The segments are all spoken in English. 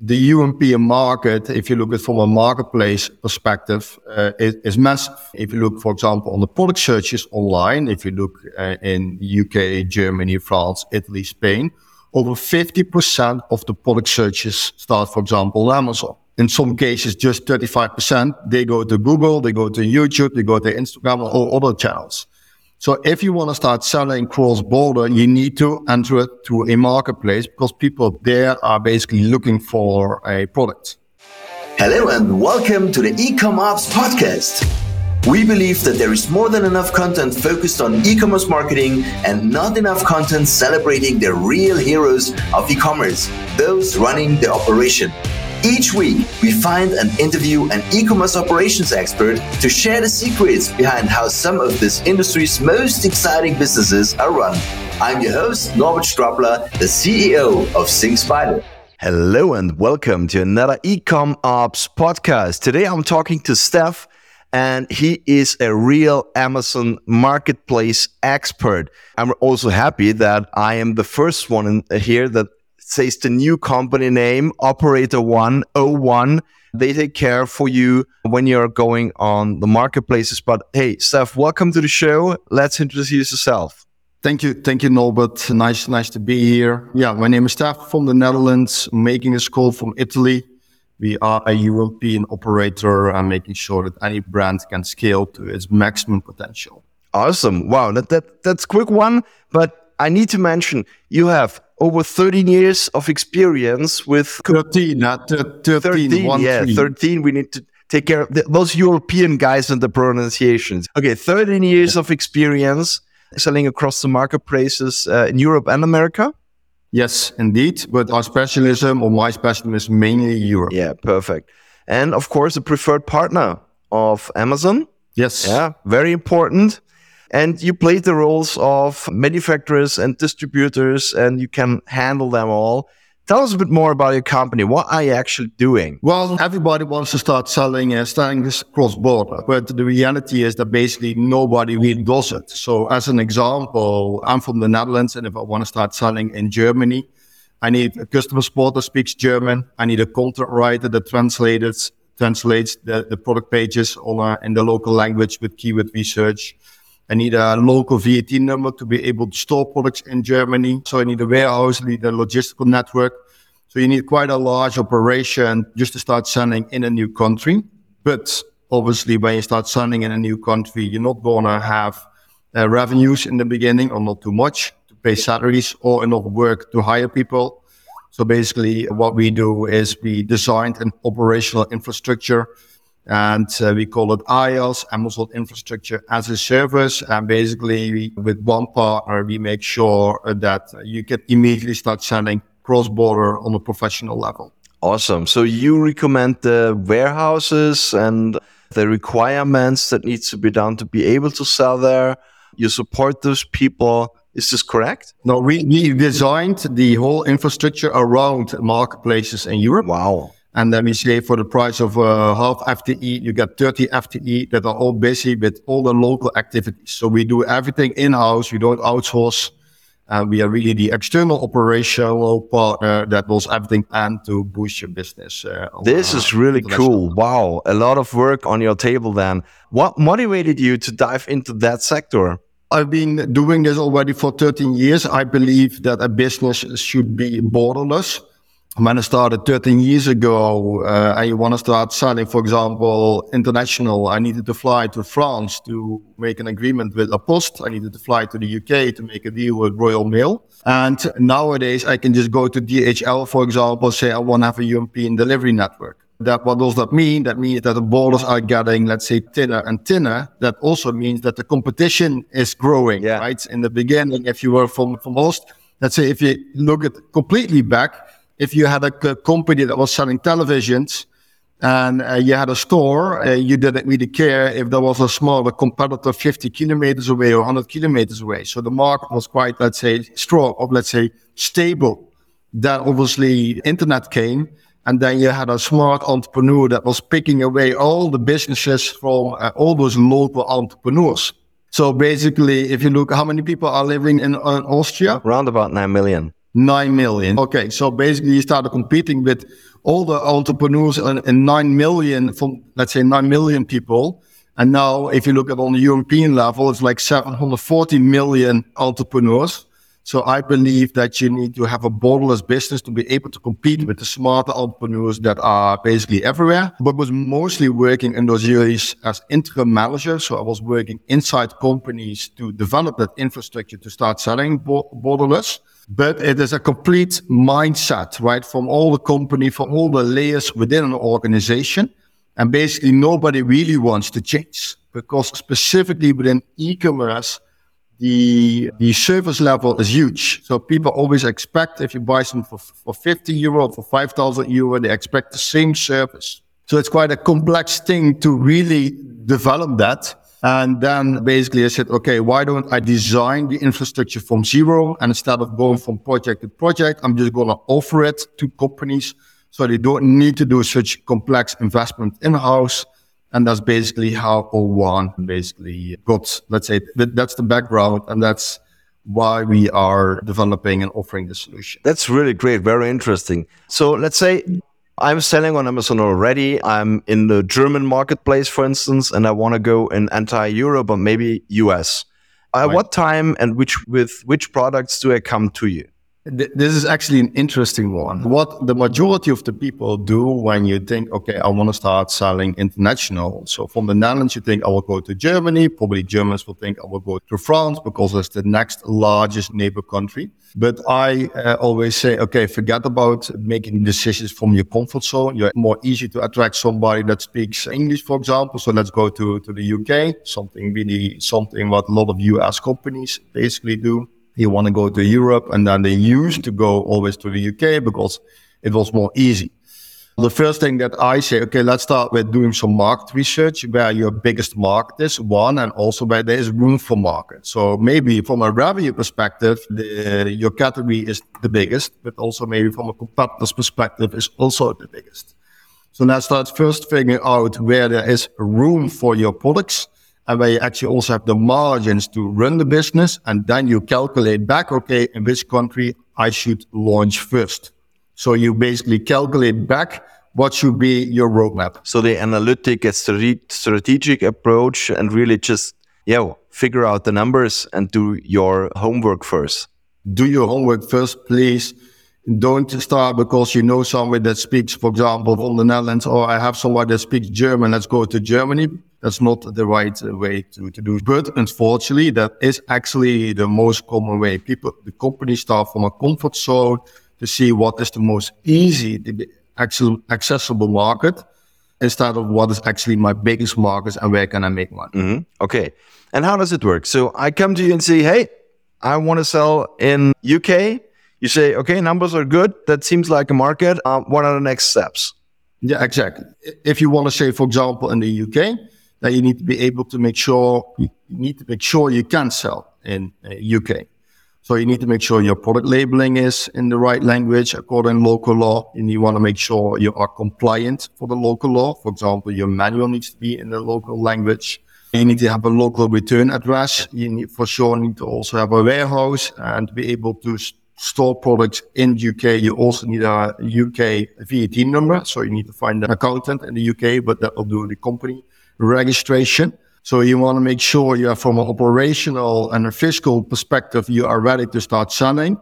the European market, if you look at from a marketplace perspective, uh, is, is, massive. If you look, for example, on the product searches online, if you look uh, in UK, Germany, France, Italy, Spain, over 50% of the product searches start, for example, on Amazon. In some cases, just 35%. They go to Google, they go to YouTube, they go to Instagram or other channels. So if you want to start selling cross border, you need to enter it to a marketplace because people there are basically looking for a product. Hello and welcome to the Ecom Ops podcast. We believe that there is more than enough content focused on e-commerce marketing and not enough content celebrating the real heroes of e-commerce, those running the operation. Each week, we find and interview an e commerce operations expert to share the secrets behind how some of this industry's most exciting businesses are run. I'm your host, Norbert Strappler, the CEO of SyncSpider. Hello and welcome to another Ecom Ops podcast. Today I'm talking to Stef, and he is a real Amazon marketplace expert. I'm also happy that I am the first one here that says the new company name, Operator One O1. They take care for you when you're going on the marketplaces. But hey, Stef, welcome to the show. Let's introduce yourself. Thank you. Thank you, Norbert. Nice, nice to be here. Yeah, my name is Stef from the Netherlands, making a call from Italy. We are a European operator and making sure that any brand can scale to its maximum potential. Awesome. Wow. That, that, that's quick one. But I need to mention you have over 13 years of experience with 13, not 13, 13 yeah, 13. We need to take care of the, those European guys and the pronunciations. Okay, 13 years of experience selling across the marketplaces uh, in Europe and America. Yes, indeed. But our specialism or my specialism is mainly Europe. Yeah, perfect. And of course, a preferred partner of Amazon. Yes. Yeah, very important and you play the roles of manufacturers and distributors and you can handle them all. Tell us a bit more about your company. What are you actually doing? Well, everybody wants to start selling uh, this cross border, but the reality is that basically nobody really does it. So, as an example, I'm from the Netherlands, and if I want to start selling in Germany, I need a customer support that speaks German. I need a contract writer that translates translates the, the product pages on a, in the local language with keyword research. I need a local VAT number to be able to store products in Germany. So I need a warehouse, I need a logistical network. So you need quite a large operation just to start selling in a new country. But obviously, when you start selling in a new country, you're not going to have uh, revenues in the beginning or not too much to pay salaries or enough work to hire people. So basically, what we do is we design an operational infrastructure and uh, we call it IaaS, Amazon Infrastructure as a Service. And basically, with one partner, we make sure that you can immediately start selling cross border on a professional level. Awesome. So you recommend the warehouses and the requirements that needs to be done to be able to sell there. You support those people. Is this correct? No, we, we designed the whole infrastructure around marketplaces in Europe. Wow. And then we say for the price of uh, half FTE, you get 30 FTE that are all busy with all the local activities. So we do everything in house. We don't outsource. And we are really the external operational partner that does everything and to boost your business. Uh, this is really cool. Wow. A lot of work on your table then. What motivated you to dive into that sector? I've been doing this already for 13 years. I believe that a business should be borderless when I started 13 years ago, uh, I want to start selling, for example, international. I needed to fly to France to make an agreement with La Poste. I needed to fly to the UK to make a deal with Royal Mail. And nowadays, I can just go to DHL, for example, say I want to have a European delivery network. That what does that mean? That means that the borders are getting, let's say, thinner and thinner. That also means that the competition is growing, yeah. right? In the beginning, if you were from from most, let's say, if you look at completely back, if you had a company that was selling televisions and uh, you had a store, uh, you didn't really care if there was a smaller competitor 50 kilometers away or 100 kilometers away. So the market was quite, let's say, strong or let's say stable. Then obviously internet came and then you had a smart entrepreneur that was picking away all the businesses from uh, all those local entrepreneurs. So basically, if you look, how many people are living in uh, Austria? Around about 9 million. Nine million. Okay, so basically you started competing with all the entrepreneurs and, and nine million from let's say nine million people. And now, if you look at on the European level, it's like 740 million entrepreneurs. So I believe that you need to have a borderless business to be able to compete with the smarter entrepreneurs that are basically everywhere. But was mostly working in those years as interim manager. So I was working inside companies to develop that infrastructure to start selling borderless. But it is a complete mindset, right? From all the company, from all the layers within an organization. And basically nobody really wants to change because specifically within e-commerce, the the service level is huge. So people always expect if you buy something for, for 50 euro for 5,000 euro, they expect the same service. So it's quite a complex thing to really develop that. And then basically I said, okay, why don't I design the infrastructure from zero? And instead of going from project to project, I'm just going to offer it to companies so they don't need to do such complex investment in house and that's basically how O1 basically got, let's say, that's the background. And that's why we are developing and offering the solution. That's really great. Very interesting. So let's say I'm selling on Amazon already. I'm in the German marketplace, for instance, and I want to go in entire Europe or maybe US. At right. what time and which with which products do I come to you? This is actually an interesting one. What the majority of the people do when you think, okay, I want to start selling international. So from the Netherlands, you think I will go to Germany. Probably Germans will think I will go to France because it's the next largest neighbor country. But I uh, always say, okay, forget about making decisions from your comfort zone. You're more easy to attract somebody that speaks English, for example. So let's go to, to the UK, something really, something what a lot of US companies basically do you want to go to Europe. And then they used to go always to the UK because it was more easy. The first thing that I say, okay, let's start with doing some market research where your biggest market is, one, and also where there is room for market. So maybe from a revenue perspective, the, your category is the biggest, but also maybe from a competitor's perspective is also the biggest. So let's start first figuring out where there is room for your products and where you actually also have the margins to run the business. And then you calculate back, okay, in which country I should launch first. So you basically calculate back what should be your roadmap. So the analytic, strategic approach and really just, yeah, figure out the numbers and do your homework first. Do your homework first, please. Don't start because you know somebody that speaks, for example, from the Netherlands, or I have somebody that speaks German. Let's go to Germany that's not the right way to, to do. But unfortunately, that is actually the most common way. People, the companies start from a comfort zone to see what is the most easy, the actual accessible market instead of what is actually my biggest market and where can I make money. Mm-hmm. Okay. And how does it work? So I come to you and say, Hey, I want to sell in UK. You say, okay, numbers are good. That seems like a market. Um, what are the next steps? Yeah, exactly. If you want to say, for example, in the UK, that you need to be able to make sure you need to make sure you can sell in uh, UK. So you need to make sure your product labeling is in the right language according to local law, and you want to make sure you are compliant for the local law. For example, your manual needs to be in the local language. You need to have a local return address. You need, for sure need to also have a warehouse and be able to store products in UK. You also need a UK VAT number, so you need to find an accountant in the UK, but that will do the company registration. So you want to make sure you are from an operational and a fiscal perspective, you are ready to start selling.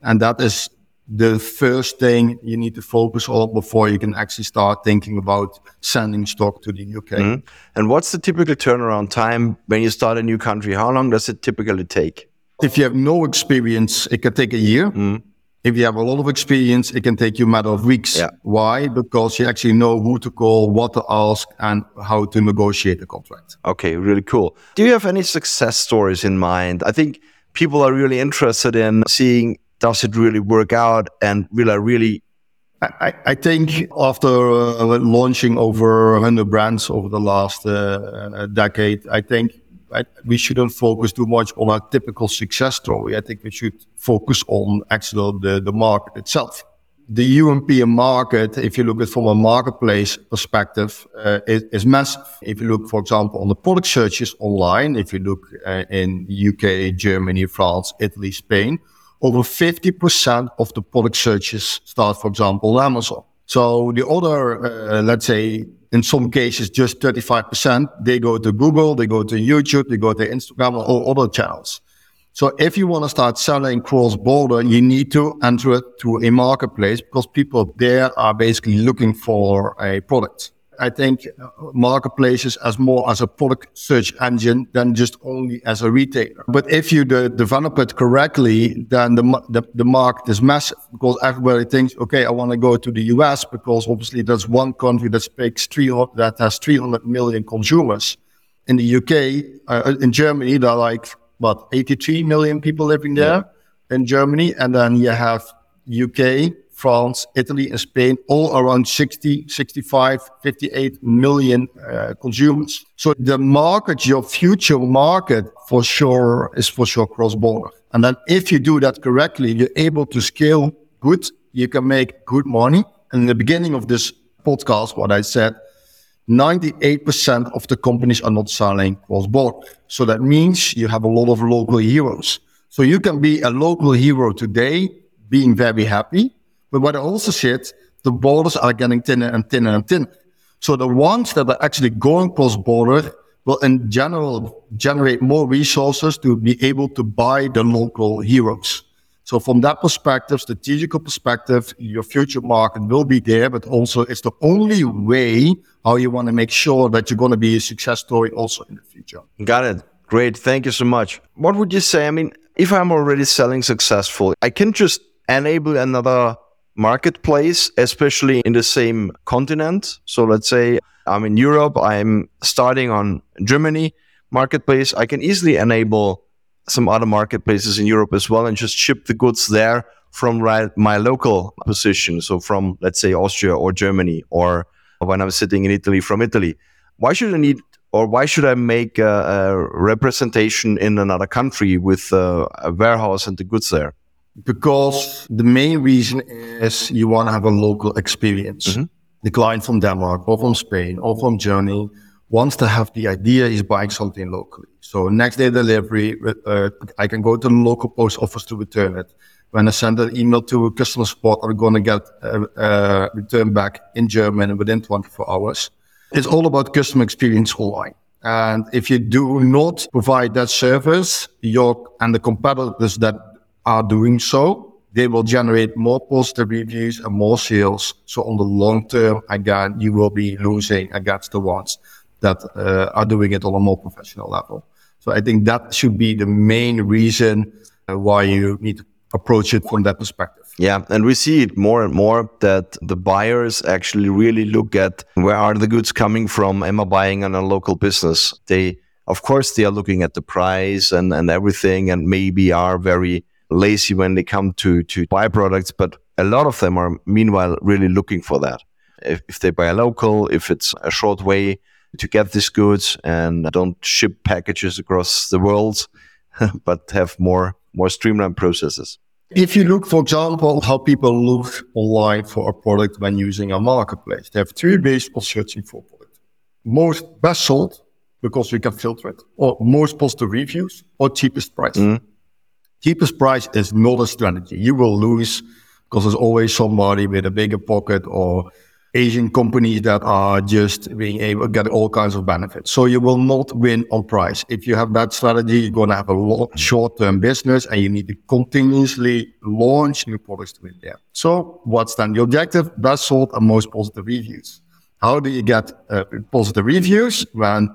And that is the first thing you need to focus on before you can actually start thinking about sending stock to the UK. Mm-hmm. And what's the typical turnaround time when you start a new country? How long does it typically take? If you have no experience, it can take a year. Mm-hmm. If you have a lot of experience, it can take you a matter of weeks. Yeah. Why? Because you actually know who to call, what to ask, and how to negotiate a contract. Okay, really cool. Do you have any success stories in mind? I think people are really interested in seeing does it really work out and will I really I, I, think after uh, launching over 100 brands over the last uh, decade, I think We shouldn't focus too much on a typical success story. I think we should focus on actually the, the market itself. The European market, if you look at from a marketplace perspective, uh, is, is, massive. If you look, for example, on the product searches online, if you look uh, in UK, Germany, France, Italy, Spain, over 50% of the product searches start, for example, on Amazon. So the other, uh, let's say, in some cases, just 35%, they go to Google, they go to YouTube, they go to Instagram or other channels. So if you want to start selling cross border, you need to enter it to a marketplace because people there are basically looking for a product. I think uh, marketplaces as more as a product search engine than just only as a retailer. But if you de- develop it correctly, then the, the, the market is massive because everybody thinks, okay, I want to go to the US because obviously that's one country that speaks 300, that has 300 million consumers. In the UK, uh, in Germany, there are like, what, 83 million people living there yeah. in Germany. And then you have UK, France, Italy, and Spain, all around 60, 65, 58 million uh, consumers. So the market, your future market for sure is for sure cross border. And then if you do that correctly, you're able to scale good. You can make good money. And in the beginning of this podcast, what I said, 98% of the companies are not selling cross border. So that means you have a lot of local heroes. So you can be a local hero today, being very happy but what I also said, the borders are getting thinner and thinner and thinner. So the ones that are actually going cross border will in general generate more resources to be able to buy the local heroes. So from that perspective, strategical perspective, your future market will be there, but also it's the only way how you want to make sure that you're going to be a success story also in the future. Got it. Great. Thank you so much. What would you say? I mean, if I'm already selling successful, I can just enable another marketplace, especially in the same continent. So let's say I'm in Europe, I'm starting on Germany marketplace. I can easily enable some other marketplaces in Europe as well and just ship the goods there from my local position. So from, let's say, Austria or Germany, or when I'm sitting in Italy, from Italy. Why should I need or why should I make a, a representation in another country with a, a warehouse and the goods there? Because the main reason is you want to have a local experience. Mm-hmm. The client from Denmark or from Spain or from Germany wants to have the idea he's buying something locally. So next day delivery, uh, I can go to the local post office to return it. When I send an email to a customer support, I'm going to get a, a return back in German within 24 hours. It's all about customer experience online. And if you do not provide that service, your and the competitors that are doing so, they will generate more positive reviews and more sales. So on the long term, again, you will be losing against the ones that uh, are doing it on a more professional level. So I think that should be the main reason uh, why you need to approach it from that perspective. Yeah, and we see it more and more that the buyers actually really look at where are the goods coming from? Am I buying on a local business? They, of course, they are looking at the price and, and everything and maybe are very lazy when they come to to buy products, but a lot of them are meanwhile really looking for that. If, if they buy a local, if it's a short way to get these goods and don't ship packages across the world, but have more more streamlined processes. If you look, for example, how people look online for a product when using a marketplace, they have three ways of searching for a product. Most best sold, because we can filter it, or most positive reviews, or cheapest price. Mm cheapest price is not a strategy. You will lose because there's always somebody with a bigger pocket or Asian companies that are just being able to get all kinds of benefits. So you will not win on price. If you have that strategy, you're going to have a lot short-term business and you need to continuously launch new products to win there. So what's then the objective? Best sold and most positive reviews. How do you get uh, positive reviews when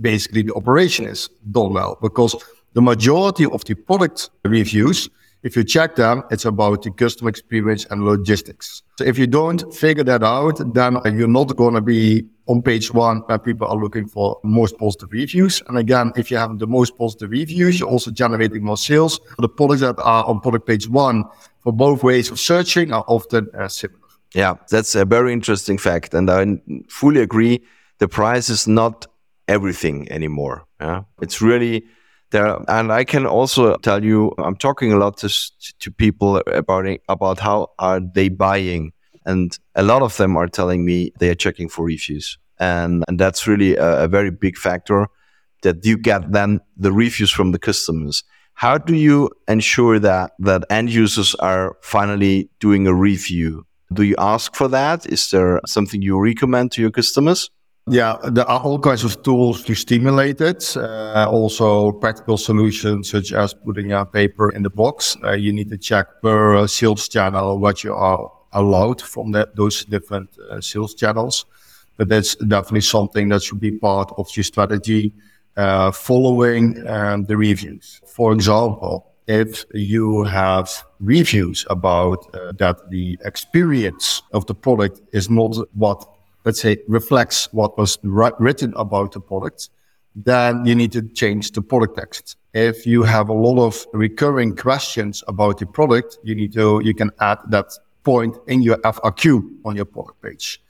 basically the operation is done well? Because the majority of the product reviews, if you check them, it's about the customer experience and logistics. So if you don't figure that out, then you're not going to be on page one where people are looking for most positive reviews. And again, if you have the most positive reviews, you're also generating more sales. The products that are on product page one for both ways of searching are often uh, similar. Yeah, that's a very interesting fact. And I fully agree. The price is not everything anymore. Yeah? It's really there and i can also tell you i'm talking a lot to, to people about about how are they buying and a lot of them are telling me they are checking for reviews and and that's really a, a very big factor that you get then the reviews from the customers How do you ensure that that end users are finally doing a review? Do you ask for that? Is there something you recommend to your customers? Yeah, there are all kinds of tools to stimulate it. Uh, also, practical solutions such as putting a paper in the box. Uh, you need to check per sales channel what you are allowed from that, those different uh, sales channels. But that's definitely something that should be part of your strategy. Uh, following um, the reviews. For example, if you have reviews about uh, that the experience of the product is not what let's say, reflects what was written about the product, then you need to change the product text. If you have a lot of recurring questions about the product, you need to, you can add that point in your FAQ on your product page.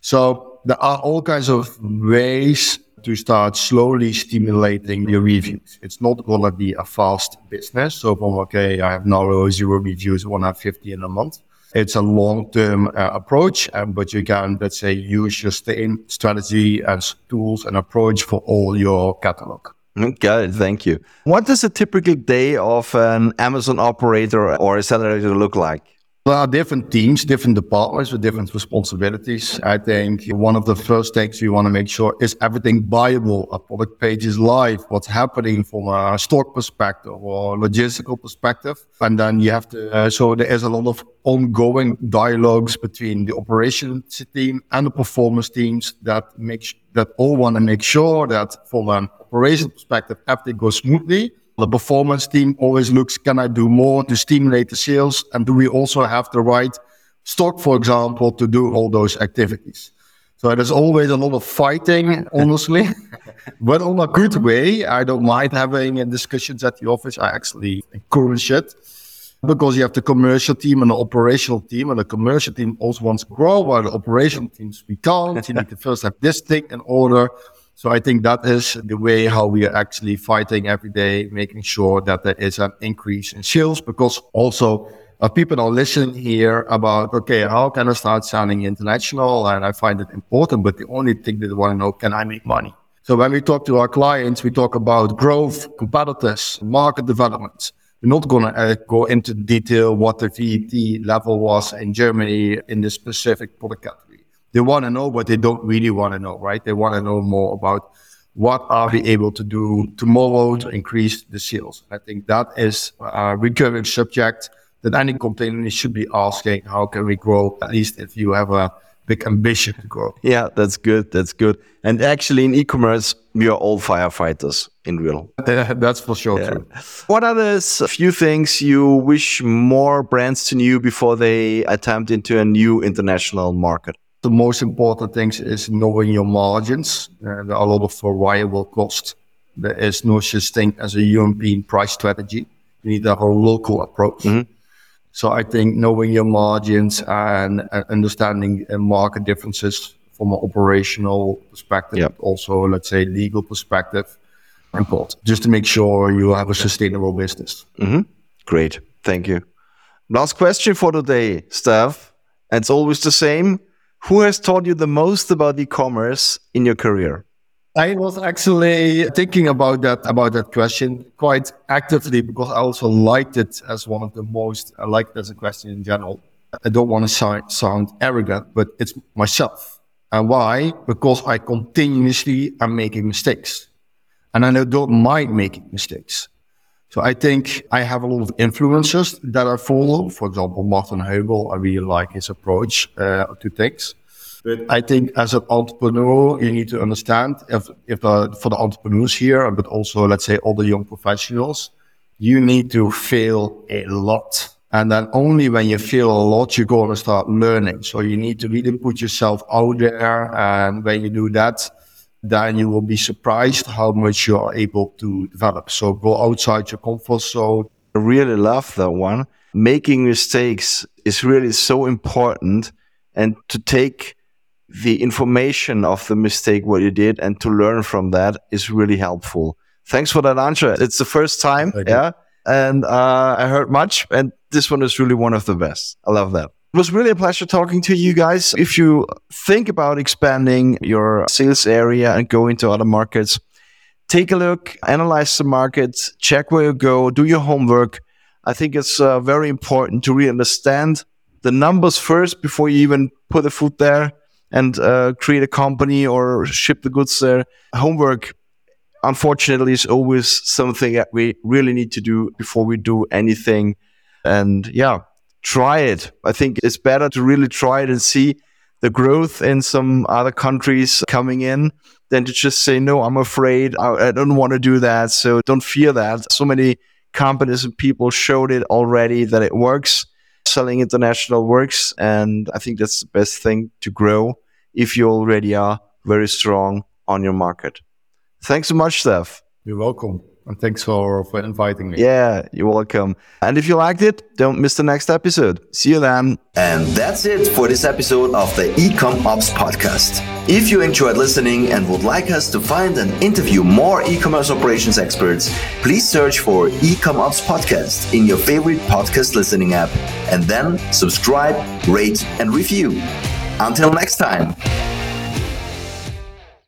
So there are all kinds of ways to start slowly stimulating your reviews. It's not going to be a fast business. So from, okay, I have now zero reviews, 150 in a month it's a long-term uh, approach, um, but you can, let's say, use your same strategy and tools and approach for all your catalog. Okay. Thank you. What does a typical day of an Amazon operator or accelerator look like? There are different teams, different departments with different responsibilities. I think one of the first things we want to make sure is everything buyable. A product page is live, what's happening from a stock perspective or logistical perspective. And then you have to, uh, so there is a lot of ongoing dialogues between the operations team and the performance teams that make, that all want to make sure that from an operation perspective, everything goes smoothly the performance team always looks, can I do more to stimulate the sales? And do we also have the right stock, for example, to do all those activities? So there's always a lot of fighting, honestly, but on a good way. I don't mind having discussions at the office. I actually encourage it because you have the commercial team and the operational team, and the commercial team also wants to grow, while the operational teams we can't. You need to first have this thing in order so I think that is the way how we are actually fighting every day, making sure that there is an increase in sales because also uh, people are listening here about, okay, how can I start selling international? And I find it important, but the only thing they want to know, can I make money? So when we talk to our clients, we talk about growth, competitors, market development. We're not going to uh, go into detail what the VAT level was in Germany in this specific product they want to know, but they don't really want to know, right? They want to know more about what are we able to do tomorrow to increase the sales. I think that is a recurring subject that any company should be asking, how can we grow? At least if you have a big ambition to grow. Yeah, that's good. That's good. And actually in e-commerce, we are all firefighters in real. that's for sure yeah. What are the few things you wish more brands to know before they attempt into a new international market? The most important things is knowing your margins. Uh, there are a lot of variable costs. There is no such thing as a European price strategy. You need to have a local approach. Mm-hmm. So I think knowing your margins and uh, understanding uh, market differences from an operational perspective, yep. also let's say legal perspective, important. Just to make sure you have a sustainable business. Mm-hmm. Great, thank you. Last question for today, Stef. It's always the same. Who has taught you the most about e-commerce in your career? I was actually thinking about that about that question quite actively because I also liked it as one of the most. I liked it as a question in general. I don't want to sound, sound arrogant, but it's myself. And why? Because I continuously am making mistakes, and I don't mind making mistakes. So I think I have a lot of influences that I follow. For example, Martin Heubel, I really like his approach uh, to things. But I think as an entrepreneur, you need to understand if, if uh, for the entrepreneurs here, but also let's say all the young professionals, you need to fail a lot. And then only when you fail a lot, you're going to start learning. So you need to really put yourself out there. And when you do that, then you will be surprised how much you are able to develop. So go outside your comfort zone. I really love that one. Making mistakes is really so important and to take the information of the mistake, what you did, and to learn from that is really helpful. Thanks for that answer. It's the first time. yeah. And uh, I heard much, and this one is really one of the best. I love that. It was really a pleasure talking to you guys. If you think about expanding your sales area and go into other markets, take a look, analyze the market, check where you go, do your homework. I think it's uh, very important to really understand the numbers first before you even put the foot there and uh, create a company or ship the goods there. Homework, unfortunately, is always something that we really need to do before we do anything. And yeah, try it. I think it's better to really try it and see the growth in some other countries coming in than to just say, no, I'm afraid. I, I don't want to do that. So don't fear that. So many companies and people showed it already that it works. Selling international works. And I think that's the best thing to grow if you already are very strong on your market. Thanks so much, Stef. You're welcome. And thanks for, for inviting me. Yeah, you're welcome. And if you liked it, don't miss the next episode. See you then. And that's it for this episode of the Ecom Ops podcast. If you enjoyed listening and would like us to find and interview more e-commerce operations experts, please search for Ecom Ops podcast in your favorite podcast listening app and then subscribe, rate, and review. Until next time.